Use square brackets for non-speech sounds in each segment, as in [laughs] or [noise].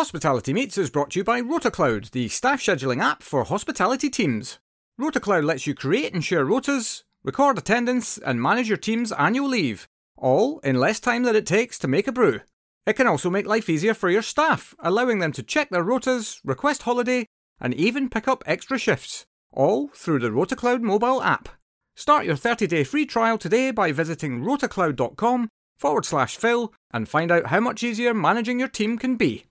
Hospitality Meets is brought to you by RotaCloud, the staff scheduling app for hospitality teams. RotaCloud lets you create and share rotas, record attendance, and manage your team's annual leave, all in less time than it takes to make a brew. It can also make life easier for your staff, allowing them to check their rotas, request holiday, and even pick up extra shifts, all through the RotaCloud mobile app. Start your 30 day free trial today by visiting rotacloud.com forward slash Phil and find out how much easier managing your team can be.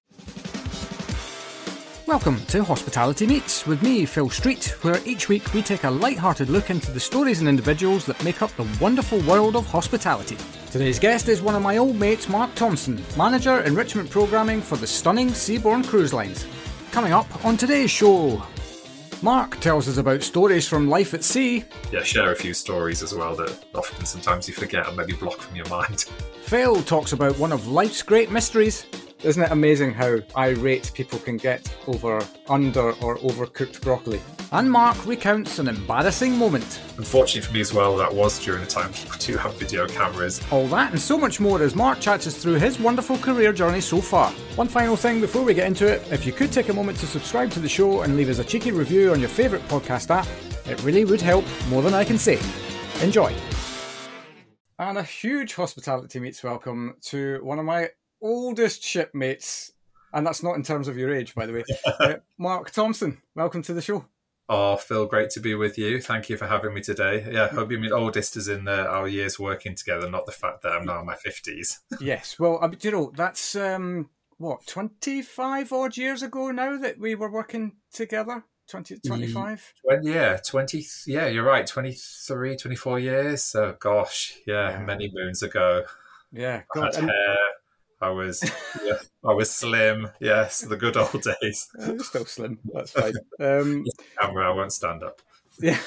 Welcome to Hospitality Meets with me, Phil Street, where each week we take a light-hearted look into the stories and individuals that make up the wonderful world of hospitality. Today's guest is one of my old mates, Marc Thompson, Manager Enrichment Programming for the stunning Seabourn Cruise Lines. Coming up on today's show, Marc tells us about stories from life at sea. Yeah, share a few stories as well that often sometimes you forget and maybe block from your mind. Phil talks about one of life's great mysteries. Isn't it amazing how irate people can get over under or overcooked broccoli? And Marc recounts an embarrassing moment. Unfortunately for me as well, that was during a time [laughs] people do have video cameras. All that and so much more as Marc chats us through his wonderful career journey so far. One final thing before we get into it if you could take a moment to subscribe to the show and leave us a cheeky review on your favourite podcast app, it really would help more than I can say. Enjoy. And a huge hospitality meets welcome to one of my oldest shipmates, and that's not in terms of your age, by the way. [laughs] uh, Marc Thompson, welcome to the show. Oh, Phil, great to be with you. Thank you for having me today. Yeah, I hope you mean oldest is in uh, our years working together, not the fact that I'm now in my 50s. [laughs] yes, well, I, you know, that's um, what, 25 odd years ago now that we were working together? 20, 25? yeah, 20. Yeah, you're right. 23, 24 years. Oh, gosh. Yeah, yeah. many moons ago. Yeah, God. I had hair, I was, [laughs] yeah, I was slim. Yes, the good old [laughs] days. Still slim. That's fine. Um, [laughs] camera, I won't stand up. Yeah,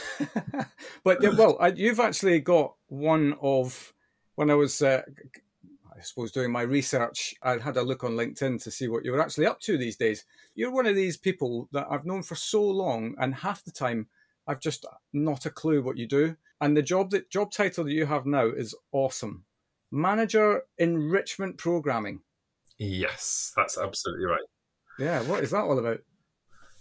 but yeah, well, I, you've actually got one of when I was, uh, I suppose, doing my research. I had a look on LinkedIn to see what you were actually up to these days. You're one of these people that I've known for so long, and half the time I've just not a clue what you do. And the job that job title that you have now is awesome manager enrichment programming. Yes, that's absolutely right. Yeah, what is that all about?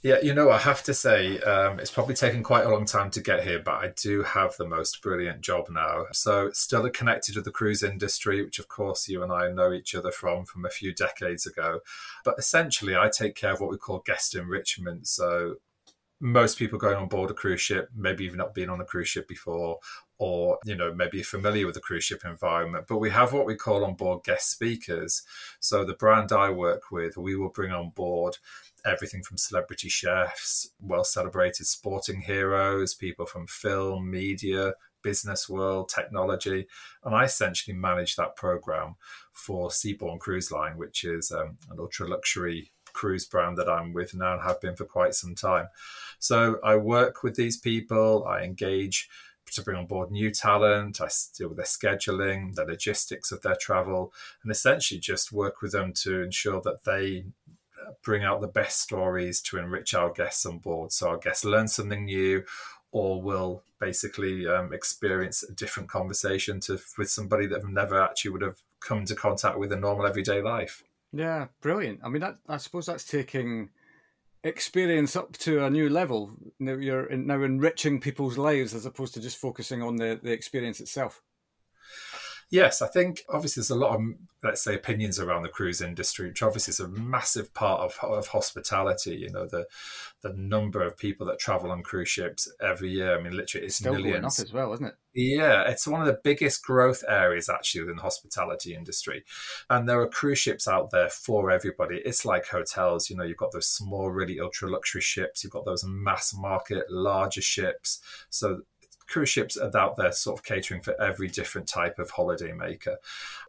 Yeah, you know, I have to say, um, it's probably taken quite a long time to get here, but I do have the most brilliant job now. So, still connected to the cruise industry, which of course you and I know each other from from a few decades ago. But essentially, I take care of what we call guest enrichment. So, most people going on board a cruise ship, maybe you've not been on a cruise ship before, or you know maybe familiar with the cruise ship environment but we have what we call on board guest speakers. So the brand i work with we will bring on board everything from celebrity chefs well celebrated sporting heroes people from film media business world technology and i essentially manage that program for seabourn cruise line which is um, an ultra luxury cruise brand that i'm with now and have been for quite some time. So i work with these people i engage to bring on board new talent. I deal with their scheduling, the logistics of their travel, and essentially just work with them to ensure that they uh, bring out the best stories to enrich our guests on board. So our guests learn something new or will basically um, experience a different conversation to with somebody that never actually would have come into contact with in normal everyday life. Yeah, brilliant. I mean, that, I suppose that's taking experience up to a new level. Now you're now enriching people's lives as opposed to just focusing on the, the experience itself. Yes, I think obviously there's a lot of let's say opinions around the cruise industry, which obviously is a massive part of, of hospitality. You know the the number of people that travel on cruise ships every year. I mean, literally, it's Still millions. Going up as well, isn't it? Yeah, it's one of the biggest growth areas actually within the hospitality industry, and there are cruise ships out there for everybody. It's like hotels. You know, you've got those small, really ultra luxury ships. You've got those mass market, larger ships. So cruise ships are out there sort of catering for every different type of holiday maker.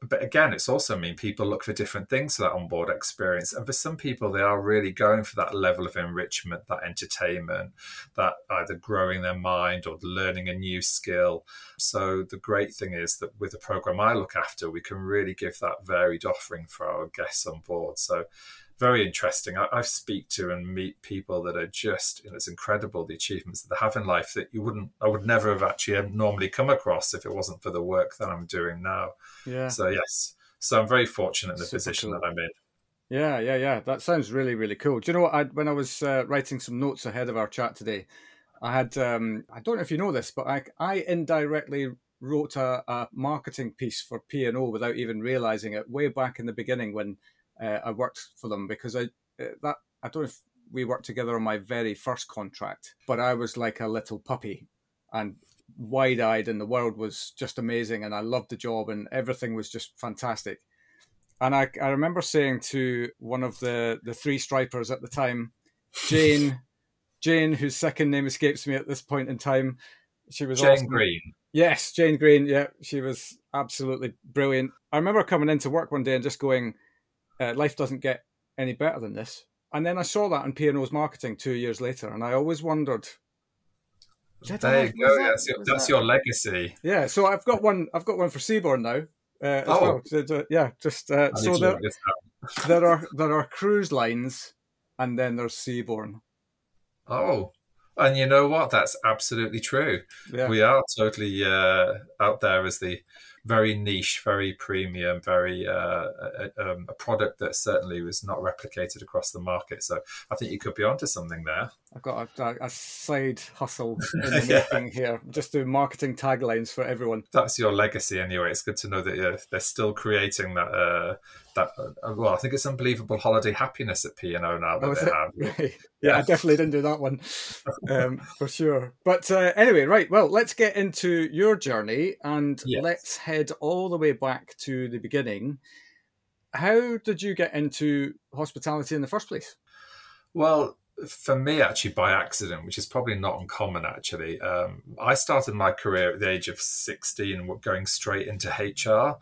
But again, it's also mean people look for different things for that onboard experience. And for some people, they are really going for that level of enrichment, that entertainment, that either growing their mind or learning a new skill. So the great thing is that with the program I look after, we can really give that varied offering for our guests on board. So very interesting. I, I, speak to and meet people that are just, you know, it's incredible the achievements that they have in life that you wouldn't, I would never have actually normally come across if it wasn't for the work that I'm doing now. Yeah. So yes, so I'm very fortunate in the Super position cool. that I'm in. Yeah, yeah, yeah. That sounds really, really cool. Do you know what? I, when I was uh, writing some notes ahead of our chat today, I had um, I don't know if you know this, but I, I indirectly wrote a, a marketing piece for P and O without even realizing it way back in the beginning when uh, I worked for them because I uh, that I don't know if we worked together on my very first contract, but I was like a little puppy and wide eyed, and the world was just amazing, and I loved the job, and everything was just fantastic. And I, I remember saying to one of the, the three stripers at the time, Jane, [laughs] Jane, whose second name escapes me at this point in time, she was Jane awesome. Green. Yes, Jane Green. Yeah, she was absolutely brilliant. I remember coming into work one day and just going, uh, "Life doesn't get any better than this." And then I saw that in P&O's marketing two years later, and I always wondered. There you go. That, that's, your, that's that? your, legacy. Yeah. So I've got one. I've got one for Seabourn now. Uh, oh. Well. So, yeah. Just uh, so there, [laughs] there are there are cruise lines, and then there's Seabourn. Oh, and you know what? That's absolutely true. Yeah. We are totally uh, out there as the very niche, very premium, very uh, a, um, a, product that certainly was not replicated across the market. So I think you could be onto something there. I've got a, a side hustle [laughs] in the yeah. making here, just doing marketing taglines for everyone. That's your legacy, anyway. It's good to know that they're still creating that. Uh, that uh, well, I think it's unbelievable holiday happiness at P and O now that oh, they have. [laughs] yeah, yeah, I definitely didn't do that one um, [laughs] for sure. But uh, anyway, right. Well, let's get into your journey and yes. let's head all the way back to the beginning. How did you get into hospitality in the first place? Well, for me, actually, by accident, which is probably not uncommon, actually. Um, I started my career at the age of 16, going straight into HR.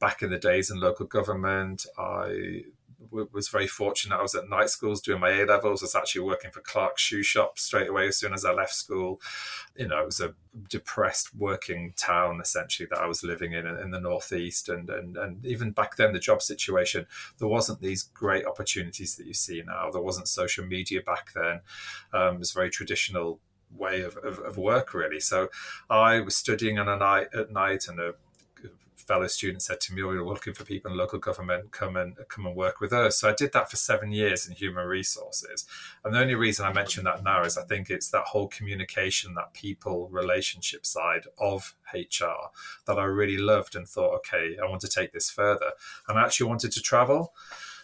Back in the days in local government, I was very fortunate. I was at night schools doing my A levels. I was actually working for Clarks shoe shop straight away as soon as I left school. You know, it was a depressed working town essentially that I was living in in the northeast, and and and even back then the job situation there wasn't these great opportunities that you see now. There wasn't social media back then. Um, it was very traditional way of, of, of, work really so i was studying on a night at night and a fellow student said to me, "Oh, we're looking for people in local government. Come and come and work with us." So I did that for seven years in human resources. And the only reason I mention that now is I think it's that whole communication, that people relationship side of HR that I really loved and thought, okay, I want to take this further. And I actually wanted to travel.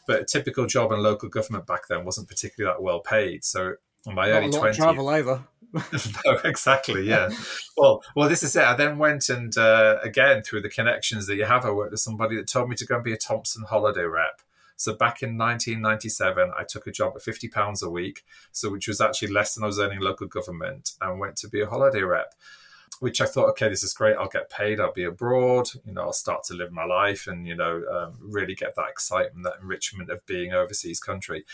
But a typical job in local government back then wasn't particularly that well paid. So my Not early twenties. Travel either. [laughs] no, exactly. Yeah. [laughs] well, well, this is it. I then went and uh, again through the connections that you have, I worked with somebody that told me to go and be a Thomson holiday rep. So back in 1997, I took a job at 50 pounds a week, so which was actually less than I was earning local government, and went to be a holiday rep. Which I thought, okay, this is great. I'll get paid. I'll be abroad. You know, I'll start to live my life, and you know, um, really get that excitement, that enrichment of being overseas country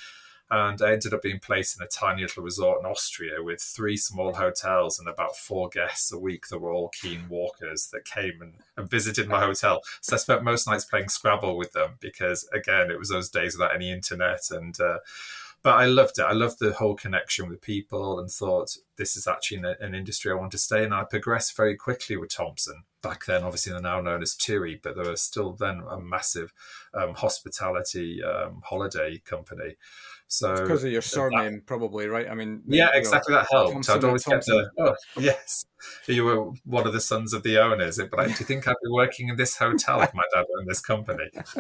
and I ended up being placed in a tiny little resort in Austria with three small hotels and about four guests a week that were all keen walkers that came and, and visited my hotel. So I spent most nights playing Scrabble with them because, again, it was those days without any internet and. Uh, but I loved it. I loved the whole connection with people and thought this is actually an, an, industry I want to stay in. I progressed very quickly with Thomson Back then, obviously, they're now known as TUI, but they were still then a massive um, hospitality um, holiday company. So it's because of your surname, that, probably, right? I mean, yeah, exactly. Know, that helped. Thomson I'd always get the oh, yes, you were one of the sons of the owners. But I, do you think I'd be working in this hotel if my dad owned this company? [laughs]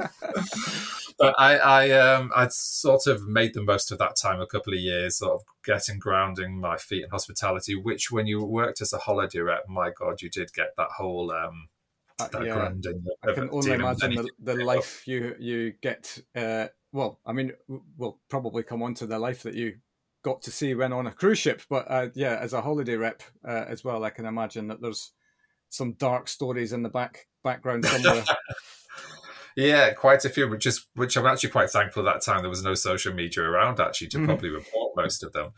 but I, I, um, I'd sort of made the most of that time, a couple of years, sort of getting grounding my feet in hospitality. Which, when you worked as a holiday rep, my God, you did get that whole. Um, uh, that yeah, I can only imagine the, the life you you get uh, well, I mean, we'll probably come on to the life that you got to see when on a cruise ship. But uh, yeah, as a holiday rep uh, as well, I can imagine that there's some dark stories in the back background somewhere. [laughs] yeah, quite a few, which is which I'm actually quite thankful that time there was no social media around actually to mm. probably report most of them.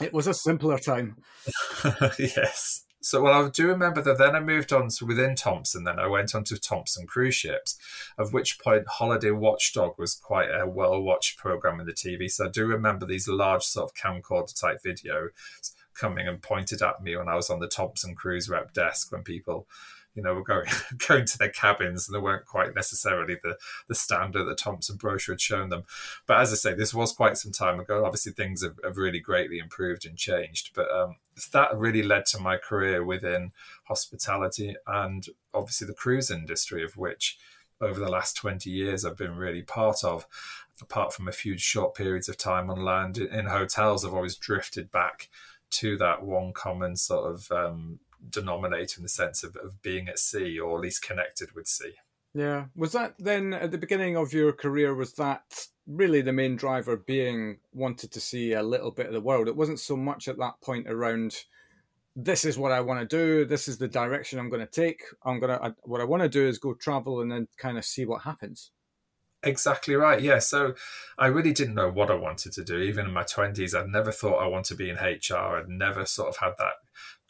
It was a simpler time. [laughs] yes. So, well, I do remember that then I moved on to within Thomson, then I went on to Thomson cruise ships, of which point Holiday Watchdog was quite a well watched program in the TV. So, I do remember these large sort of camcorder type videos coming and pointed at me when I was on the Thomson cruise rep desk when people you know, were going [laughs] going to their cabins, and they weren't quite necessarily the the standard that Thomson brochure had shown them. But as I say, this was quite some time ago. Obviously, things have, have really greatly improved and changed. But um, that really led to my career within hospitality and obviously the cruise industry, of which over the last 20 years I've been really part of. Apart from a few short periods of time on land in hotels, I've always drifted back to that one common sort of um, denominator in the sense of, of being at sea or at least connected with sea. Yeah. Was that then at the beginning of your career, was that really the main driver being wanted to see a little bit of the world? It wasn't so much at that point around this is what I want to do, this is the direction I'm going to take. I'm going to, what I want to do is go travel and then kind of see what happens. Exactly right. Yeah. So I really didn't know what I wanted to do. Even in my 20s, I'd never thought I want to be in HR. I'd never sort of had that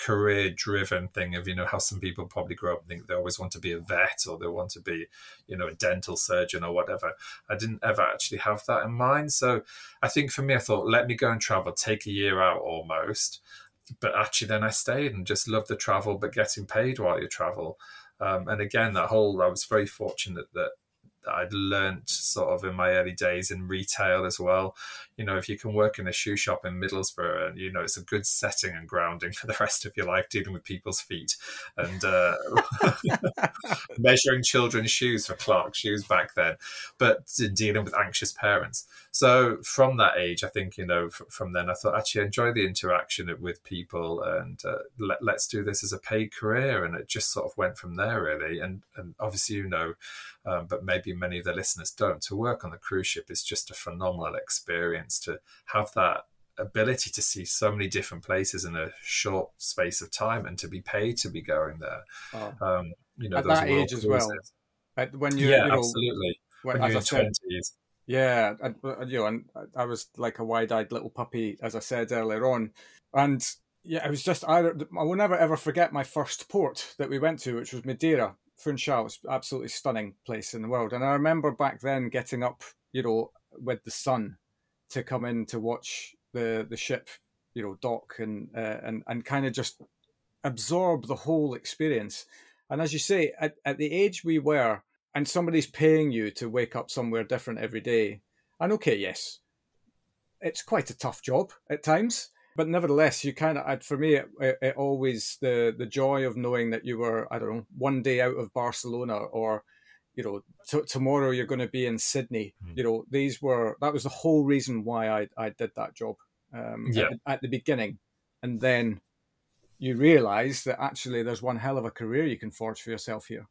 career driven thing of, you know, how some people probably grow up and think they always want to be a vet or they want to be, you know, a dental surgeon or whatever. I didn't ever actually have that in mind. So I think for me, I thought, let me go and travel, take a year out almost. But actually, then I stayed and just loved the travel, but getting paid while you travel. Um, and again, that whole, I was very fortunate that I'd learnt sort of in my early days in retail as well. You know, if you can work in a shoe shop in Middlesbrough, and you know, it's a good setting and grounding [laughs] for the rest of your life, dealing with people's feet and uh, [laughs] measuring children's shoes for Clark shoes back then, but dealing with anxious parents. So from that age, I think you know, from then I thought actually I enjoy the interaction with people and uh, let, let's do this as a paid career, and it just sort of went from there really. And and obviously, you know um, but maybe many of the listeners don't. To work on the cruise ship is just a phenomenal experience. To have that ability to see so many different places in a short space of time and to be paid to be going there. Oh. Um, you know, at that age as well. At, when you're, yeah, you know, absolutely. When, when you're in twenties. Yeah, I, you know, and I was like a wide-eyed little puppy, as I said earlier on, and yeah, it was just I, I will never ever forget my first port that we went to, which was Madeira, Funchal was absolutely stunning place in the world. And I remember back then getting up, you know, with the sun to come in to watch the the ship, you know, dock and uh, and and kind of just absorb the whole experience. And as you say, at, at the age we were, and somebody's paying you to wake up somewhere different every day, and okay, yes, it's quite a tough job at times but nevertheless, you kind of, for me, it, it, always the the joy of knowing that you were, I don't know, one day out of Barcelona or, you know, t- tomorrow you're going to be in Sydney. Mm. You know, these were that was the whole reason why I I did that job um, yeah. at, at the beginning, and then you realize that actually there's one hell of a career you can forge for yourself here.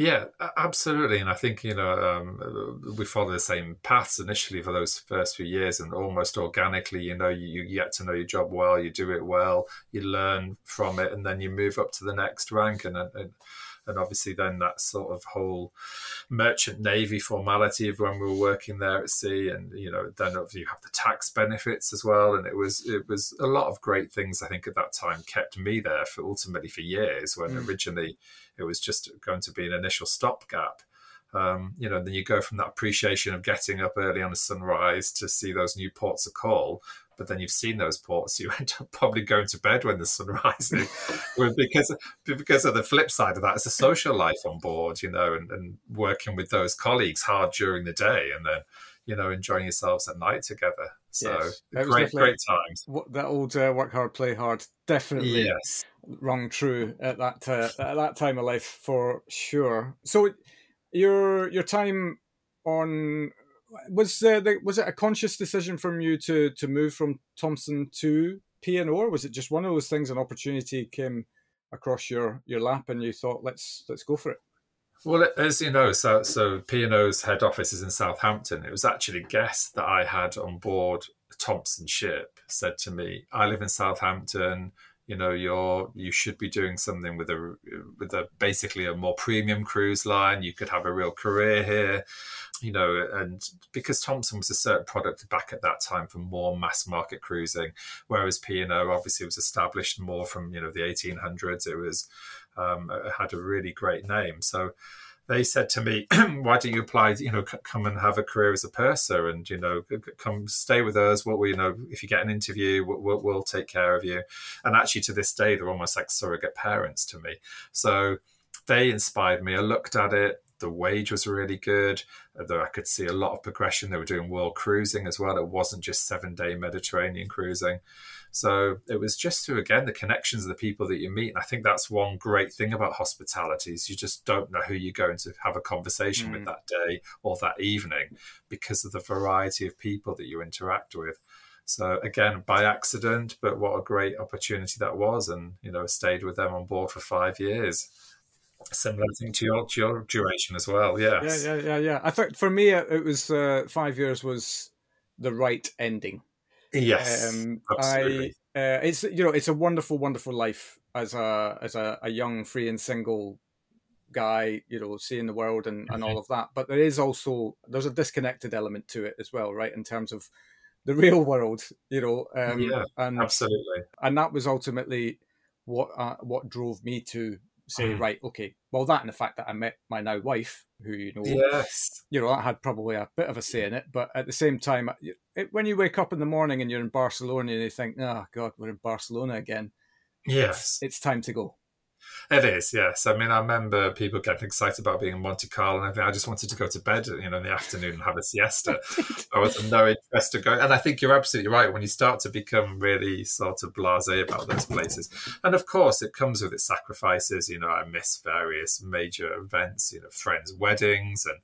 Yeah, absolutely. And I think, you know, um, we follow the same paths initially for those first few years and almost organically, you know, you, you, get to know your job well, you do it well, you learn from it, and then you move up to the next rank. And, and and obviously then that sort of whole merchant navy formality of when we were working there at sea and you know then you have the tax benefits as well and it was it was a lot of great things i think at that time kept me there for ultimately for years when mm. originally it was just going to be an initial stopgap um, you know, then you go from that appreciation of getting up early on a sunrise to see those new ports of call but then you've seen those ports, you [laughs] end up probably going to bed when the sun [laughs] rises. because because of the flip side of that, it's a social life on board, you know, and, and working with those colleagues hard during the day, and then you know enjoying yourselves at night together. So yes. great, great times. That old uh, work hard, play hard, definitely yes. rung true at that uh, at that time of life for sure. So your your time on was uh, the, was it a conscious decision from you to to move from Thomson to P&O, or was it just one of those things? An opportunity came across your your lap, and you thought, let's let's go for it. Well, as you know, so so P&O's head office is in Southampton. It was actually guests that I had on board Thomson ship said to me, "I live in Southampton you know you're you should be doing something with a with a basically a more premium cruise line. You could have a real career here you know and because thomson was a certain product back at that time for more mass market cruising whereas P&O obviously was established more from you know the 1800s it was um, it had a really great name. So they said to me, [clears throat] "Why don't you apply? You know, c- come and have a career as a purser, and you know, c- come stay with us. What we, you know, if you get an interview, we'll, we'll, take care of you." And actually, to this day, they're almost like surrogate parents to me. So they inspired me. I looked at it. The wage was really good. Though I could see a lot of progression. They were doing world cruising as well. It wasn't just seven day Mediterranean cruising. So it was just through again the connections of the people that you meet, and I think that's one great thing about hospitality is you just don't know who you're going to have a conversation mm. with that day or that evening because of the variety of people that you interact with. So again, by accident, but what a great opportunity that was, and you know, stayed with them on board for five years. Similar thing to your, to your duration as well, yes. Yeah, yeah, yeah, yeah. I think for me, it was uh, five years was the right ending Yes, um, absolutely. I, uh, it's you know it's a wonderful, wonderful life as a as a, a young, free and single guy. You know, seeing the world and, and all of that. But there is also there's a disconnected element to it as well, right? In terms of the [laughs] real world, you know. Um, yeah, and, absolutely. And that was ultimately what uh, what drove me to say, mm. right, okay, well, that and the fact that I met my now wife, who you know, yes, you know, that had probably a bit of a say in it. But at the same time, it, when you wake up in the morning and you're in Barcelona and you think, oh God, we're in Barcelona again. Yes, it's, it's time to go. It is, yes. I mean, I remember people getting excited about being in Monte Carlo, and I just wanted to go to bed, you know, in the afternoon and have a siesta. [laughs] I was no interest to go. And I think you're absolutely right. When you start to become really sort of blasé about those places, and of course, it comes with its sacrifices. You know, I miss various major events, you know, friends' weddings, and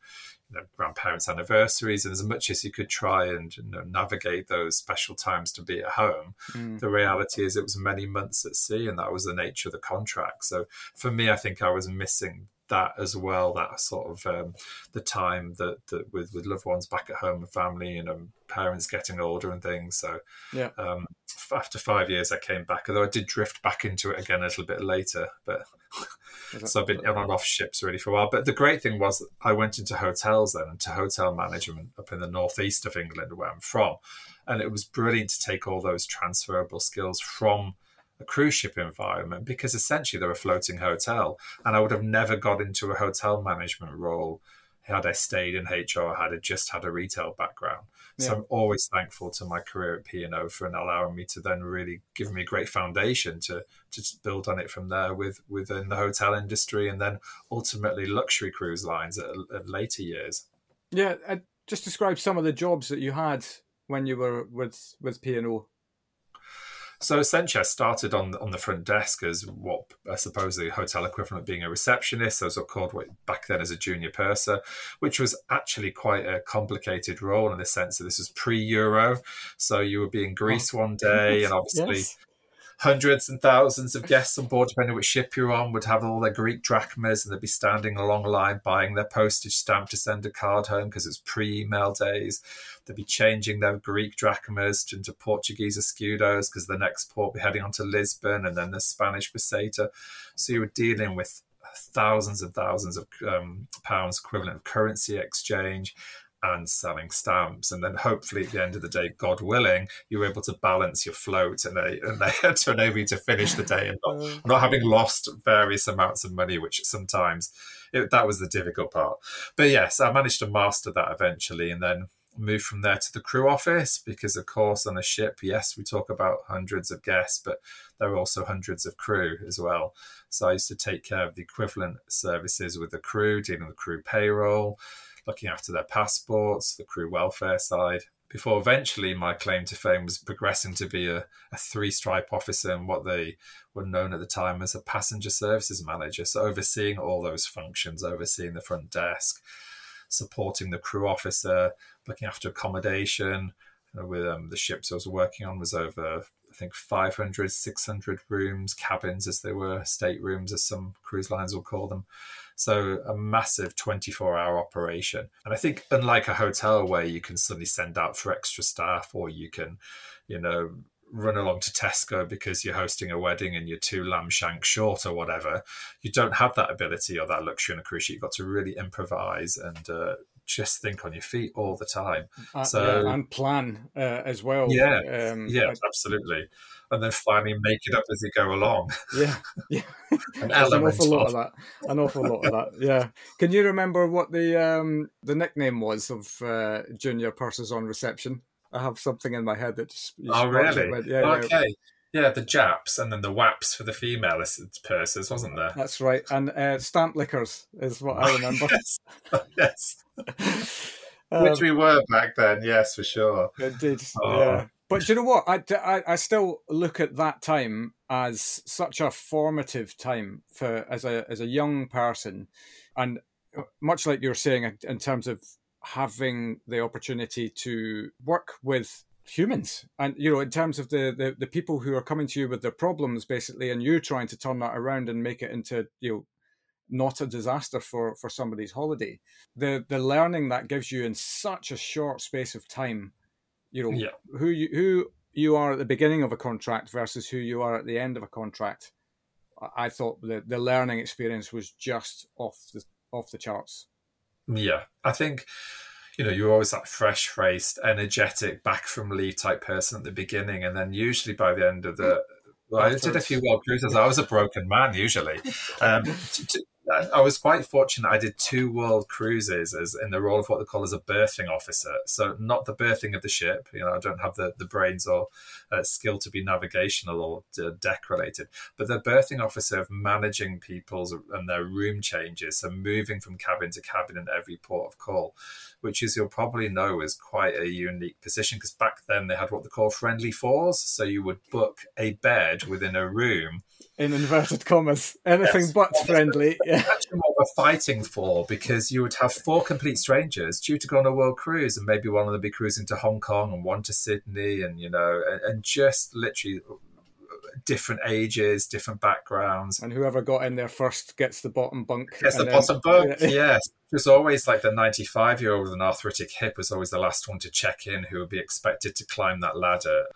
you know, grandparents' anniversaries, and as much as you could try and you know, navigate those special times to be at home, mm. the reality is it was many months at sea, and that was the nature of the contract. So for me, I think I was missing that as well. That sort of um, the time that, that with with loved ones back at home and family, and um, parents getting older and things. So yeah. Um, after five years, I came back, although I did drift back into it again a little bit later. But [laughs] so I've been on and off ships really for a while. But the great thing was I went into hotels then, into hotel management up in the northeast of England, where I'm from, and it was brilliant to take all those transferable skills from a cruise ship environment because essentially they're a floating hotel, and I would have never got into a hotel management role had I stayed in HR, had I just had a retail background. So I'm always thankful to my career at P&O for allowing me to then really give me a great foundation to to build on it from there with within the hotel industry and then ultimately luxury cruise lines at, at later years. Yeah, uh, just describe some of the jobs that you had when you were with with P&O. So essentially, I started on on the front desk as what I suppose the hotel equivalent of being a receptionist. Those was called back then as a junior purser, which was actually quite a complicated role in the sense that this was pre-Euro. So you would be in oh, Greece oh. one day, and obviously. Yes hundreds and thousands of guests on board, depending which ship you're on, would have all their Greek drachmas and they'd be standing along line buying their postage stamp to send a card home because it's pre email days. They'd be changing their Greek drachmas into Portuguese escudos because the next port would be heading on to Lisbon and then the Spanish peseta. So you were dealing with thousands and thousands of um, pounds equivalent of currency exchange and selling stamps. And then hopefully at the end of the day, God willing, you're able to balance your float and they, and they [laughs] to enable you to finish the day and not, uh. not having lost various amounts of money, which sometimes it, that was the difficult part. But yes, I managed to master that eventually and then move from there to the crew office because of course on a ship yes we talk about hundreds of guests but there are also hundreds of crew as well so i used to take care of the equivalent services with the crew dealing with crew payroll looking after their passports, the crew welfare side, before eventually my claim to fame was progressing to be a, a three stripe officer and what they were known at the time as a passenger services manager. So, overseeing all those functions, overseeing the front desk, supporting the crew officer, looking after accommodation. Know, with um, the ships I was working on was over I think 500, 600 rooms, cabins as they were, staterooms as some cruise lines will call them. So a massive 24 hour operation. And I think unlike a hotel where you can suddenly send out for extra staff or you can, you know, run along to Tesco because you're hosting a wedding and you're two lamb shanks short or whatever, you don't have that ability or that luxury on a cruise ship. You've got to really improvise and uh, just think on your feet all the time. Uh, so yeah, and plan uh, as well. Yeah, um, yeah, absolutely. And then finally make it up as you go along. Yeah, [laughs] yeah. an, an awful lot of that. An awful lot of that. Yeah. Can you remember what the um, the nickname was of uh, junior pursers on reception? I have something in my head that just. Oh really? Yeah, okay. Yeah. Yeah, the Japs and then the Waps for the female pursers, wasn't there? That's right. And uh, stamp lickers is what I remember. yes. yes. [laughs] um, Which we were back then, yes, for sure. Indeed. Oh. Yeah. But you know what? I, I, I still look at that time as such a formative time for as a as a young person, and uh, much like you're saying in terms of having the opportunity to work with humans and you know in terms of the, the the people who are coming to you with their problems basically and you trying to turn that around and make it into you know not a disaster for for somebody's holiday the the learning that gives you in such a short space of time you know yeah. who you who you are at the beginning of a contract versus who you are at the end of a contract i thought the the learning experience was just off the off the charts yeah i think you know, you're always that fresh faced, energetic, back from leave type person at the beginning. And then usually by the end of the, well, I did a few world cruises. I was a broken man usually. [laughs] Um, to, to, I was quite fortunate. I did two world cruises as in the role of what they call as a berthing officer. So not the berthing of the ship. You know, I don't have the, the brains or uh, skill to be navigational or uh, deck related, but the berthing officer of managing people's and their room changes. So moving from cabin to cabin in every port of call, which is you'll probably know is quite a unique position because back then they had what they call friendly fours. So you would book a bed within a room in inverted commas, anything yes. but friendly. Yeah. Actually, what we're fighting for because you would have four complete strangers due to go on a world cruise, and maybe one of them be cruising to Hong Kong and one to Sydney, and you know, and, and just literally different ages, different backgrounds. And whoever got in there first gets the bottom bunk. Gets the then, bottom [laughs] bunk, yes. It was always like the 95 year old with an arthritic hip was always the last one to check in who would be expected to climb that ladder.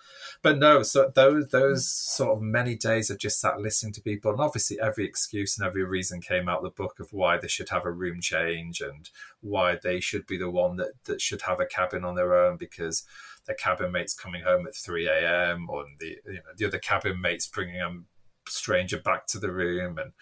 But no, so those those sort of many days of just sat listening to people, and obviously every excuse and every reason came out the book of why they should have a room change and why they should be the one that, that should have a cabin on their own because their cabin mates coming home at 3 a.m. or the you know the other cabin mates bringing a stranger back to the room and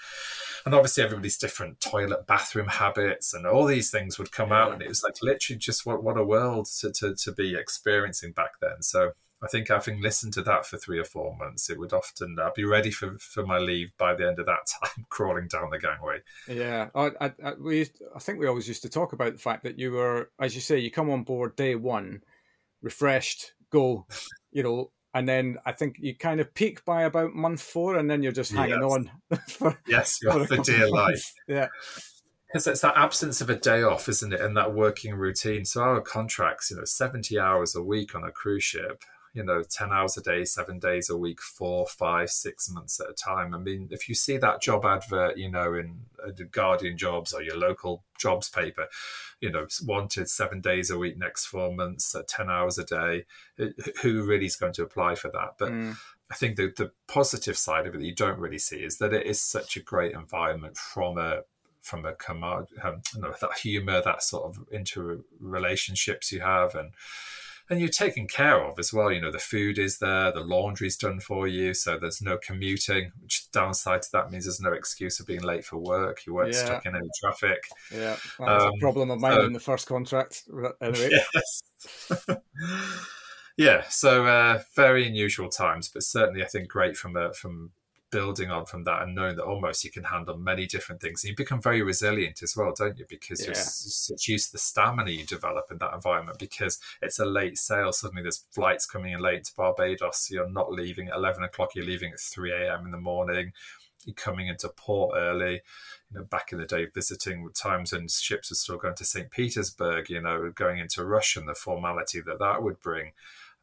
and obviously everybody's different toilet bathroom habits and all these things would come out and it was like literally just what, what a world to, to, to be experiencing back then so I think having listened to that for three or four months, it would often I'd be ready for, for my leave by the end of that time, [laughs] crawling down the gangway. Yeah, I, I, I, we I think we always used to talk about the fact that you were, as you say, you come on board day one, refreshed, go, you know, and then I think you kind of peak by about month four, and then you're just hanging yes. on. [laughs] For, yes, you're for dear life. Yeah. Because it's that absence of a day off, isn't it? And that working routine. So our contracts, you know, 70 hours a week on a cruise ship, you know, 10 hours a day, seven days a week, four, five, six months at a time. I mean, if you see that job advert, you know, in uh, Guardian Jobs or your local jobs paper, you know, wanted seven days a week, next four months, at 10 hours a day, who really is going to apply for that? But mm. I think the, the positive side of it that you don't really see is that it is such a great environment from a from a command, um, that humor, that sort of interrelationships you have, and and you're taken care of as well. You know, the food is there, the laundry's done for you, so there's no commuting. Which downside to that means there's no excuse of being late for work. You weren't yeah. stuck in any traffic. Yeah, that was um, a problem of mine so, in the first contract. [laughs] Anyway. Yes. [laughs] yeah, so uh, very unusual times, but certainly I think great from a from building on from that and knowing that almost you can handle many different things. And you become very resilient as well don't you? Because yeah. you're such used to the stamina you develop in that environment because it's a late sail suddenly there's flights coming in late to barbados. You're not leaving at 11 o'clock you're leaving at 3 a.m in the morning. You're coming into port early you know back in the day visiting times when ships were still going to st petersburg you know going into russia and the formality that that would bring.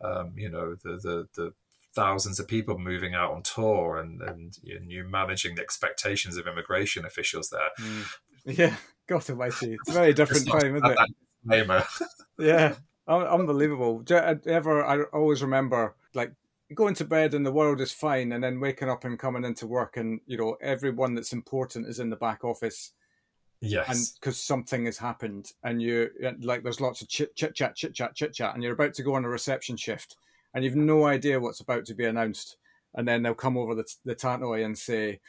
Um, you know the the the thousands of people moving out on tour and, and you managing the expectations of immigration officials there. Mm. Yeah, God almighty. It's a very different time, isn't it? [laughs] yeah, unbelievable. Ever, I always remember like going to bed and the world is fine and then waking up and coming into work and, you know, everyone that's important is in the back office Yes. And because something has happened, and you like, there's lots of chit chit chat, chit chat, chit chat, and you're about to go on a reception shift, and you've no idea what's about to be announced, and then they'll come over the the tannoy and say,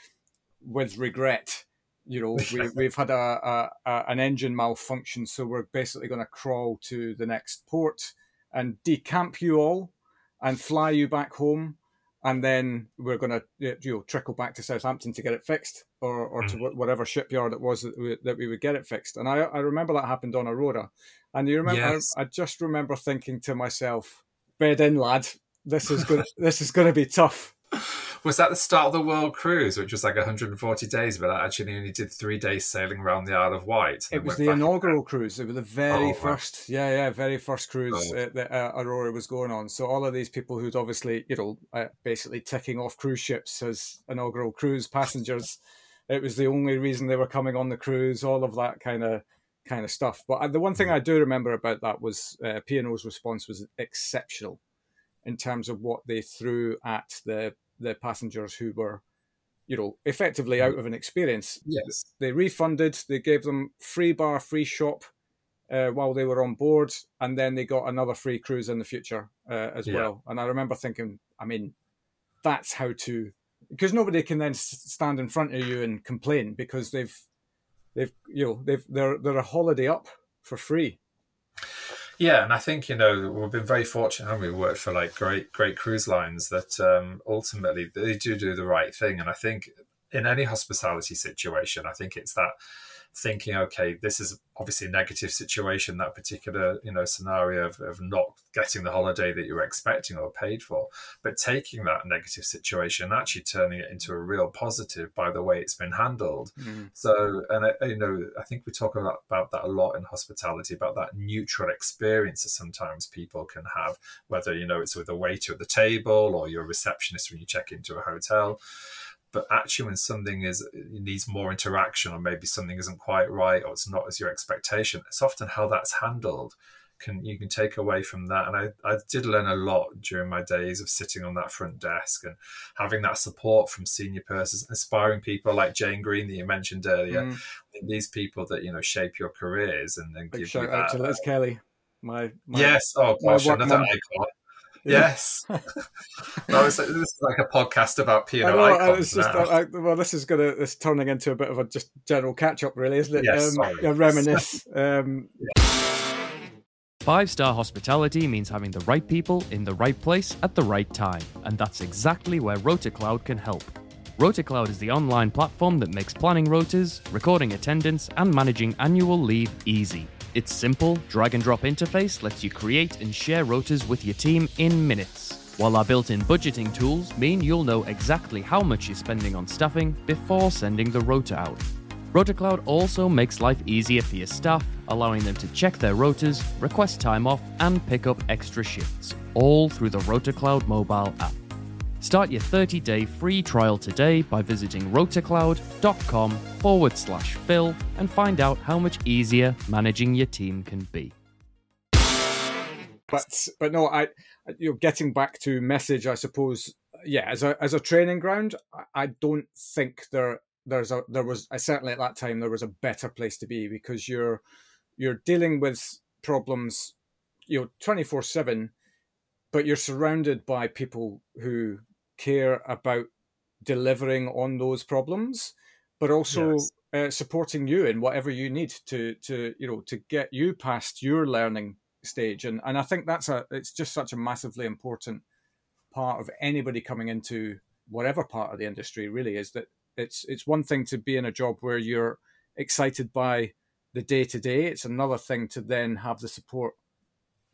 with regret, you know, we, [laughs] we've had a, a, a, an engine malfunction, so we're basically going to crawl to the next port and decamp you all and fly you back home and then we're going to you know trickle back to Southampton to get it fixed, or or to mm. whatever shipyard it was that we, that we would get it fixed. And I I remember that happened on Aurora, and you remember yes. I, I, just remember thinking to myself, "Bed in, lad. This is good. [laughs] this is going to be tough." Was that the start of the world cruise, which was like 140 days, but I actually only did three days sailing around the Isle of Wight? It was the inaugural [laughs] cruise. It was the very oh, first, yeah, yeah, very first cruise oh. uh, that uh, Aurora was going on. So all of these people who'd obviously, you know, uh, basically ticking off cruise ships as inaugural cruise passengers, it was the only reason they were coming on the cruise. All of that kind of kind of stuff. But uh, the one thing mm. I do remember about that was uh, P&O's response was exceptional in terms of what they threw at the the passengers who were, you know, effectively out of an experience. Yes. They refunded, they gave them free bar, free shop uh, while they were on board, and then they got another free cruise in the future uh, as yeah. well. And I remember thinking, I mean, that's how to, because nobody can then stand in front of you and complain because they've, they've, you know, they've they're they're a holiday up for free. Yeah, and I think you know we've been very fortunate, and we? Worked for like great, great cruise lines that um, ultimately they do do the right thing, and I think in any hospitality situation, I think it's that thinking, okay, this is obviously a negative situation, that particular, you know, scenario of, of not getting the holiday that you were expecting or paid for, but taking that negative situation and actually turning it into a real positive by the way it's been handled. Mm. So, and I, you know, I think we talk about, about that a lot in hospitality, about that neutral experience that sometimes people can have, whether, you know, it's with a waiter at the table or you're a receptionist when you check into a hotel but actually when something is needs more interaction or maybe something isn't quite right or it's not as your expectation it's often how that's handled. Can you can take away from that. And I, I did learn a lot during my days of sitting on that front desk and having that support from senior pursers inspiring people like jane green that you mentioned earlier. Mm. these people that you know shape your careers and then give shout you that, to Liz Kelly my, my, yes. Oh gosh another icon Yes. [laughs] no, this is like a podcast about P&O icons just, I, well, this is gonna this turning into a bit of a just general catch up, really, isn't it? Yes, um, sorry. reminisce. um, Five star hospitality means having the right people in the right place at the right time, and that's exactly where RotaCloud can help. RotaCloud is the online platform that makes planning rotas, recording attendance, and managing annual leave easy. Its simple, drag and drop interface lets you create and share rotas with your team in minutes. While our built in budgeting tools mean you'll know exactly how much you're spending on staffing before sending the rota out. RotaCloud also makes life easier for your staff, allowing them to check their rotas, request time off, and pick up extra shifts, all through the RotaCloud mobile app. Start your 30 day free trial today by visiting rotacloud.com forward slash Phil and find out how much easier managing your team can be. But but no, I you know getting back to message, I suppose. Yeah, as a as a training ground, I don't think there there's a there was certainly at that time there was a better place to be because you're you're dealing with problems, you know, twenty four seven, but you're surrounded by people who care about delivering on those problems, but also yes. uh, supporting you in whatever you need to to you know to get you past your learning stage. And and I think that's a it's just such a massively important part of anybody coming into whatever part of the industry really is that it's it's one thing to be in a job where you're excited by the day to day. It's another thing to then have the support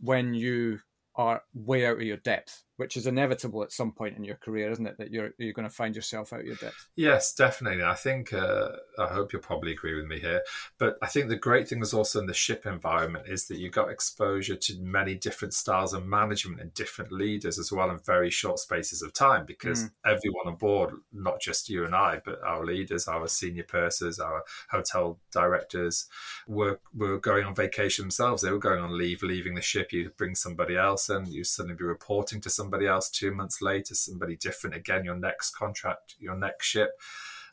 when you are way out of your depth which is inevitable at some point in your career, isn't it? That you're you're going to find yourself out of your depth. Yes, definitely. I think uh, I hope you'll probably agree with me here. But I think the great thing is also in the ship environment is that you got exposure to many different styles of management and different leaders as well in very short spaces of time because mm. everyone on board, not just you and I, but our leaders, our senior pursers, our hotel directors, were were going on vacation themselves. They were going on leave, leaving the ship. You bring somebody else, and you suddenly be reporting to somebody somebody else two months later, somebody different again, your next contract, your next ship.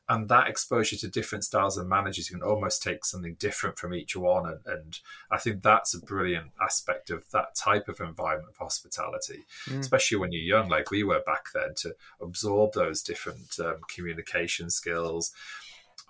and that exposure to different styles of managers, you can almost take something different from each one. And, and I think that's a brilliant aspect of that type of environment of hospitality, mm. especially when you're young, like we were back then, to absorb those different um, communication skills.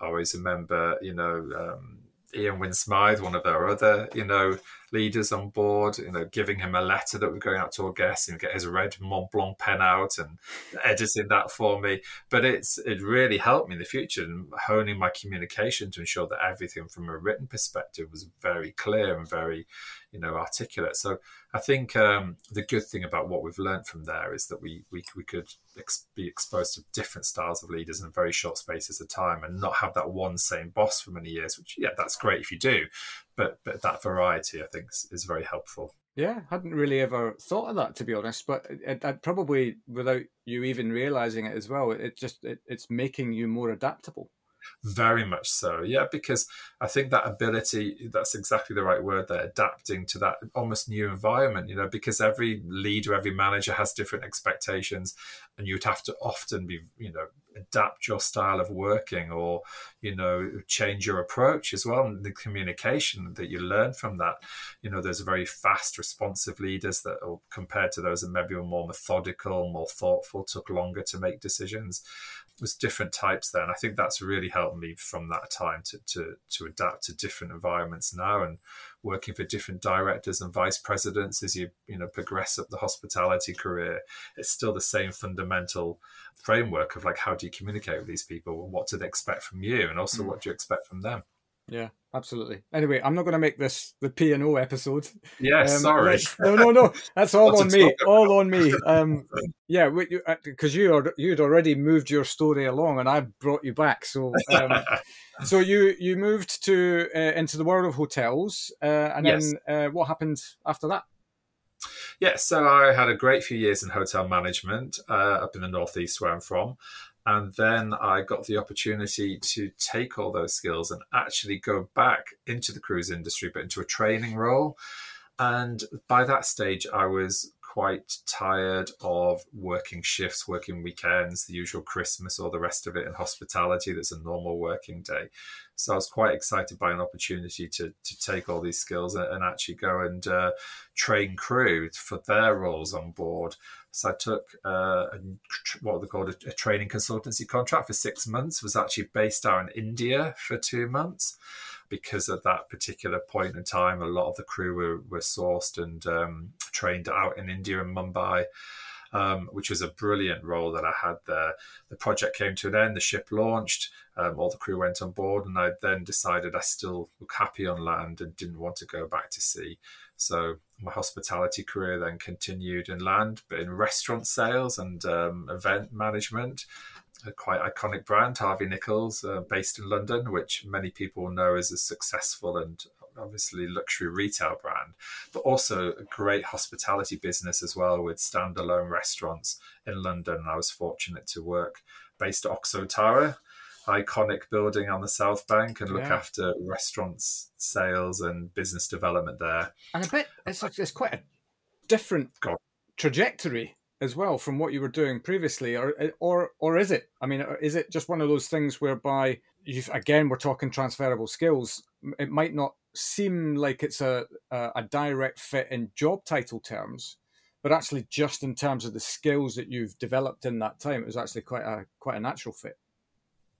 I always remember, you know, um, Ian Wynne Smythe, one of our other, you know, leaders on board, you know, giving him a letter that we're going out to our guests and get his red Mont Blanc pen out and editing that for me. But it's it really helped me in the future and honing my communication to ensure that everything from a written perspective was very clear and very, you know, articulate. So I think um, the good thing about what we've learned from there is that we we, we could ex- be exposed to different styles of leaders in very short spaces of time and not have that one same boss for many years. Which yeah, that's great if you do, but but that variety I think is, is very helpful. Yeah, I hadn't really ever thought of that to be honest, but it, it, probably without you even realizing it as well, it just it, it's making you more adaptable. Very much so, yeah, because I think that ability, that's exactly the right word there, adapting to that almost new environment, you know, because every leader, every manager has different expectations, and you'd have to often be, you know, adapt your style of working or, you know, change your approach as well. And the communication that you learn from that, you know, there's very fast, responsive leaders that are compared to those that maybe were more methodical, more thoughtful, took longer to make decisions was different types there, and I think that's really helped me from that time to to to adapt to different environments now and working for different directors and vice presidents as you you know progress up the hospitality career. It's still the same fundamental framework of like how do you communicate with these people, what do they expect from you, and also mm. what do you expect from them. Yeah, absolutely. Anyway, I'm not going to make this the P and O episode. Yeah, um, sorry. No, no, no. That's all on me. All on me. [laughs] Um, yeah, because you, uh, you you'd already moved your story along, and I brought you back. So, um, [laughs] so you you moved to uh, into the world of hotels, uh, and yes. then uh, what happened after that? Yeah, so I had a great few years in hotel management uh, up in the northeast where I'm from. And then I got the opportunity to take all those skills and actually go back into the cruise industry, but into a training role. And by that stage, I was quite tired of working shifts, working weekends, the usual Christmas, or the rest of it in hospitality that's a normal working day. So I was quite excited by an opportunity to to take all these skills and, and actually go and uh, train crew for their roles on board. So I took uh, a, what they called a, a, training consultancy contract for six months. Was actually based out in India for two months because at that particular point in time, a lot of the crew were, were sourced and um, trained out in India and Mumbai. Um, which was a brilliant role that I had there. The project came to an end, the ship launched, um, all the crew went on board, and I then decided I still look happy on land and didn't want to go back to sea. So my hospitality career then continued in land, but in restaurant sales and um, event management. A quite iconic brand, Harvey Nichols, uh, based in London, which many people know as a successful and obviously luxury retail brand, but also a great hospitality business as well with standalone restaurants in London. I was fortunate to work based at Oxo Tower, iconic building on the South Bank and look yeah. after restaurants, sales, and business development there. And a bit, it's, uh, it's quite a different God. trajectory as well from what you were doing previously, or or or is it? I mean, is it just one of those things whereby you again we're talking transferable skills? It might not seem like it's a, a a direct fit in job title terms, but actually just in terms of the skills that you've developed in that time, it was actually quite a quite a natural fit.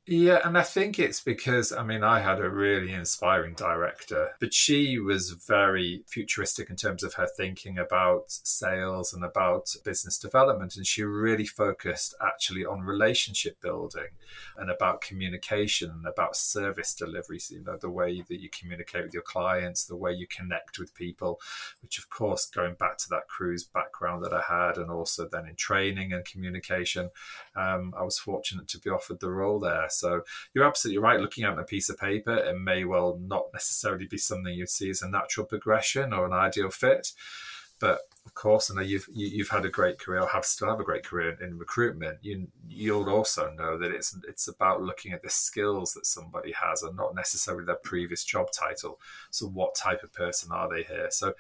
Yeah, and I think it's because I mean I had a really inspiring director, but she was very futuristic in terms of her thinking about sales and about business development, and she really focused actually on relationship building and about communication and about service delivery. So, you know, the way that you communicate with your clients, the way you connect with people, which of course going back to that cruise background that I had, and also then in training and communication, um, I was fortunate to be offered the role there. So you're absolutely right. Looking at a piece of paper, it may well not necessarily be something you'd see as a natural progression or an ideal fit. But of course, I know you've you, have you had a great career, or have still have a great career in recruitment. You you'll also know that it's it's about looking at the skills that somebody has, and not necessarily their previous job title. So, what type of person are they here? So,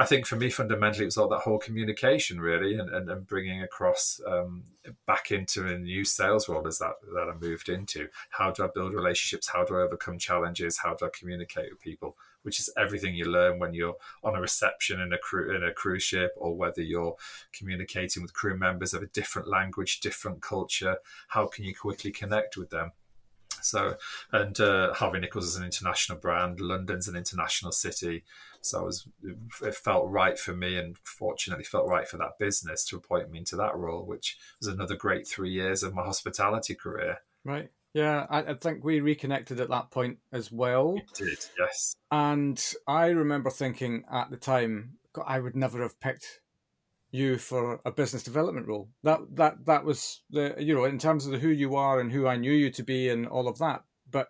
I think for me, fundamentally, it was all that whole communication really, and, and, and bringing across um, back into a new sales world as that that I moved into. How do I build relationships? How do I overcome challenges? How do I communicate with people? Which is everything you learn when you're on a reception in a cru- in a cruise ship, or whether you're communicating with crew members of a different language, different culture. How can you quickly connect with them? So, and uh, Harvey Nichols is an international brand. London's an international city. So, it, was, it felt right for me, and fortunately, felt right for that business to appoint me into that role, which was another great three years of my hospitality career. Right. Yeah, I, I think we reconnected at that point as well. We did, yes. And I remember thinking at the time, God, I would never have picked you for a business development role. That that that was the you know in terms of who you are and who I knew you to be and all of that. But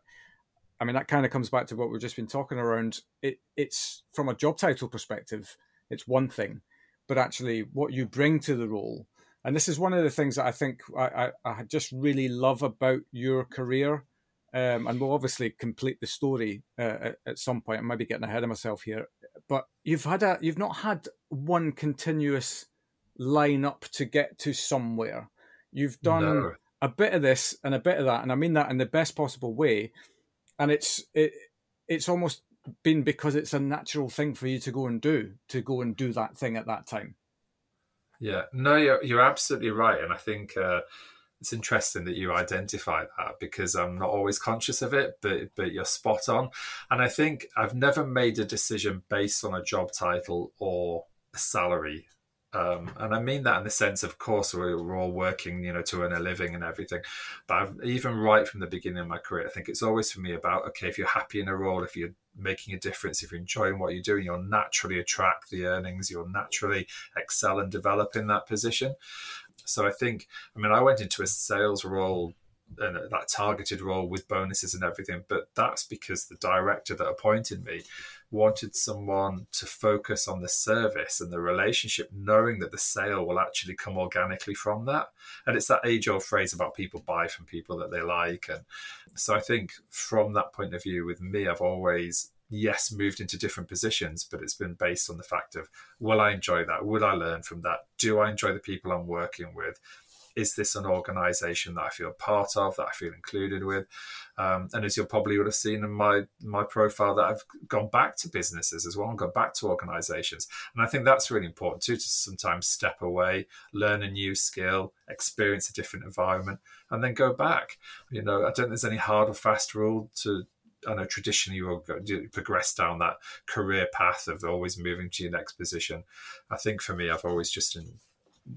I mean that kind of comes back to what we've just been talking around. It it's from a job title perspective, it's one thing, but actually what you bring to the role. And this is one of the things that I think I, I, I just really love about your career. Um, and we'll obviously complete the story uh, at, at some point. I might be getting ahead of myself here, but you've had a you've not had one continuous line up to get to somewhere. You've done no. a bit of this and a bit of that, and I mean that in the best possible way. And it's it it's almost been because it's a natural thing for you to go and do to go and do that thing at that time. Yeah, no, you're you're absolutely right, and I think. Uh, it's interesting that you identify that because I'm not always conscious of it, but but you're spot on. And I think I've never made a decision based on a job title or a salary. Um, and I mean that in the sense, of course, we're, we're, all working, you know, to earn a living and everything. But I've, even right from the beginning of my career, I think it's always for me about okay, if you're happy in a role, if you're making a difference, if you're enjoying what you're doing, you'll naturally attract the earnings, you'll naturally excel and develop in that position. So I think, I mean, I went into a sales role and that targeted role with bonuses and everything, but that's because the director that appointed me wanted someone to focus on the service and the relationship, knowing that the sale will actually come organically from that. And it's that age old phrase about people buy from people that they like. And so I think from that point of view, with me, I've always yes, moved into different positions, but it's been based on the fact of will I enjoy that? Will I learn from that? Do I enjoy the people I'm working with? Is this an organization that I feel part of, that I feel included with? Um, and as you probably would have seen in my my profile, that I've gone back to businesses as well and gone back to organizations. And I think that's really important too, to sometimes step away, learn a new skill, experience a different environment, and then go back. You know, I don't think there's any hard or fast rule to I know traditionally you will progress down that career path of always moving to your next position. I think for me, I've always just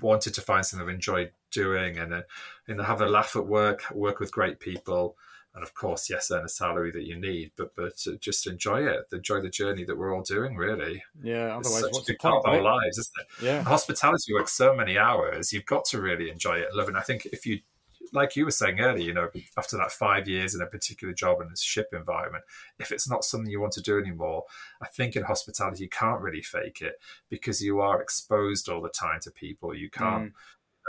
wanted to find something I've enjoyed doing and, uh, and have a laugh at work, work with great people. And of course, yes, earn a salary that you need, but but just enjoy it, enjoy the journey that we're all doing. Really, yeah. Otherwise, it's such a big part of our lives, isn't it? Yeah. Hospitality works so many hours. You've got to really enjoy it, love it. I think if you like you were saying earlier, you know, after that five years in a particular job in a ship environment, if it's not something you want to do anymore, I think in hospitality you can't really fake it because you are exposed all the time to people. You can't. Mm.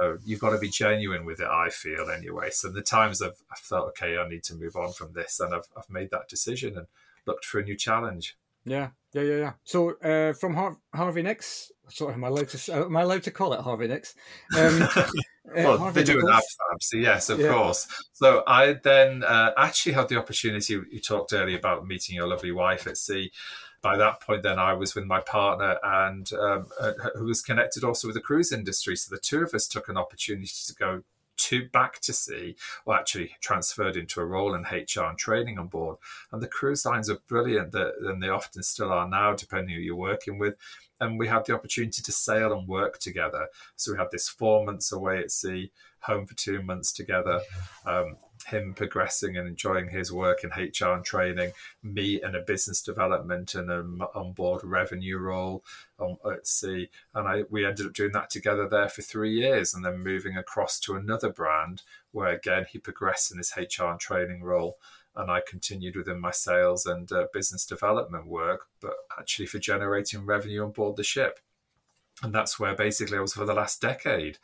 Know, you've got to be genuine with it. I feel anyway. So the times I've, I've felt okay, I need to move on from this, and I've I've made that decision and looked for a new challenge. Yeah, yeah, yeah, yeah. So uh, from Har- Harvey Nicks, sorry, am I allowed to am I allowed to call it Harvey Nicks? Um, [laughs] well, they do an so yes, of yeah. course. So I then uh, actually had the opportunity. You talked earlier about meeting your lovely wife at sea. By that point, then I was with my partner, and um, uh, who was connected also with the cruise industry. So the two of us took an opportunity to go to back to sea, well, actually transferred into a role in HR and training on board. And the cruise lines are brilliant, that, and they often still are now, depending who you're working with and we had the opportunity to sail and work together. So we had this four months away at sea, home for two months together. Um, him progressing and enjoying his work in HR and training, me in a business development and an onboard revenue role um, at sea, and I we ended up doing that together there for three years, and then moving across to another brand where again he progressed in his HR and training role, and I continued within my sales and uh, business development work, but actually for generating revenue on board the ship. And that's where basically I was for the last decade.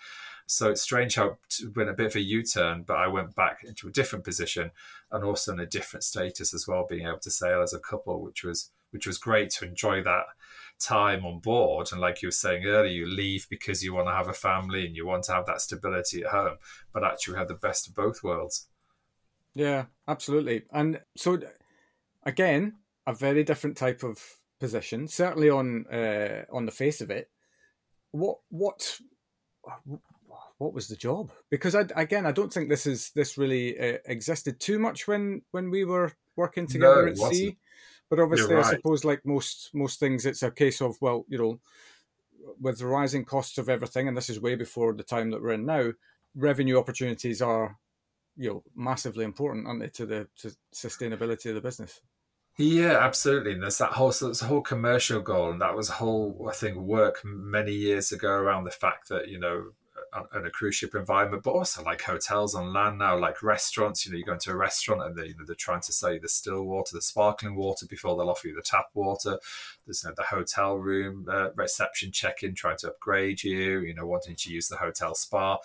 So it's strange how went a bit of a U turn, but I went back into a different position and also in a different status as well, being able to sail as a couple, which was which was great to enjoy that time on board. And like you were saying earlier, you leave because you want to have a family and you want to have that stability at home. But actually, had the best of both worlds. Yeah, absolutely. And so, again, a very different type of position. Certainly on uh, on the face of it, what what what was the job? Because I, again, I don't think this is this really uh, existed too much when when we were working together no, at wasn't. sea. But obviously, right. I suppose like most most things, it's a case of well, you know, with the rising costs of everything, and this is way before the time that we're in now. Revenue opportunities are, you know, massively important, aren't they, to the to sustainability of the business? Yeah, absolutely. And there's that whole so a whole commercial goal, and that was a whole I think work many years ago around the fact that you know in a cruise ship environment, but also like hotels on land now, like restaurants. You know, you go into a restaurant and they, you know, they're trying to sell you the still water, the sparkling water before they'll offer you the tap water. There's you know, the hotel room uh, reception check-in, trying to upgrade you. You know, wanting to use the hotel spa.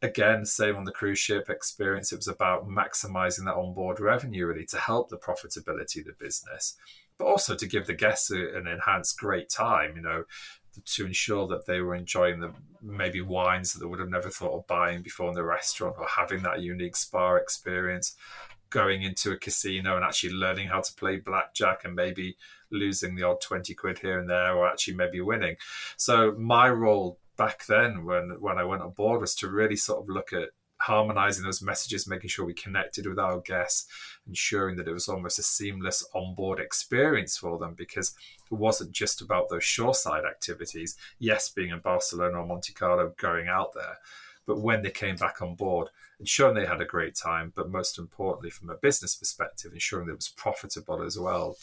Again, same on the cruise ship experience. It was about maximizing that onboard revenue, really, to help the profitability of the business but also to give the guests an enhanced great time. You know, to ensure that they were enjoying the maybe wines that they would have never thought of buying before in the restaurant or having that unique spa experience going into a casino and actually learning how to play blackjack and maybe losing the odd 20 quid here and there or actually maybe winning. So my role back then when when i went on board was to really sort of look at harmonizing those messages, making sure we connected with our guests, ensuring that it was almost a seamless onboard experience for them because it wasn't just about those shoreside activities. Yes, being in Barcelona or Monte Carlo, going out there, but when they came back on board, ensuring they had a great time, but most importantly, from a business perspective, ensuring that it was profitable as well,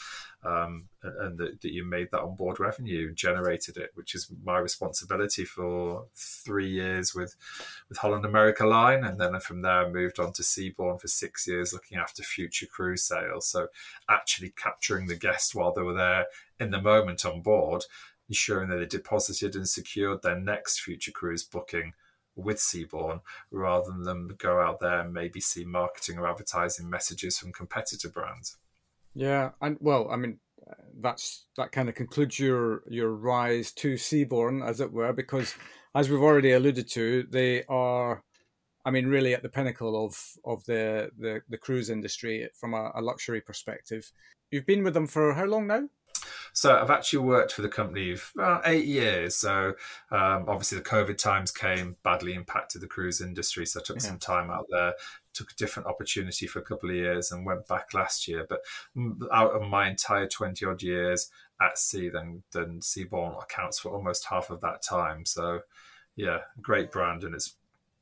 um, and that, that, you made that onboard revenue, generated it, which is my responsibility for three years with with Holland America Line, and then from there I moved on to Seabourn for six years, looking after future cruise sales. So actually capturing the guest while they were there in the moment on board, ensuring that they deposited and secured their next future cruise booking with Seabourn rather than them go out there and maybe see marketing or advertising messages from competitor brands. Yeah, and well, I mean, that's that kind of concludes your your rise to Seabourn, as it were, because as we've already alluded to, they are, I mean, really at the pinnacle of of the the, the cruise industry from a, a luxury perspective. You've been with them for how long now? So I've actually worked for the company for about eight years. So um, obviously the COVID times came, badly impacted the cruise industry. So I took yeah. some time out there, took a different opportunity for a couple of years, and went back last year. But out of my entire twenty odd years at sea, then then Seabourn accounts for almost half of that time. So yeah, great brand, and it's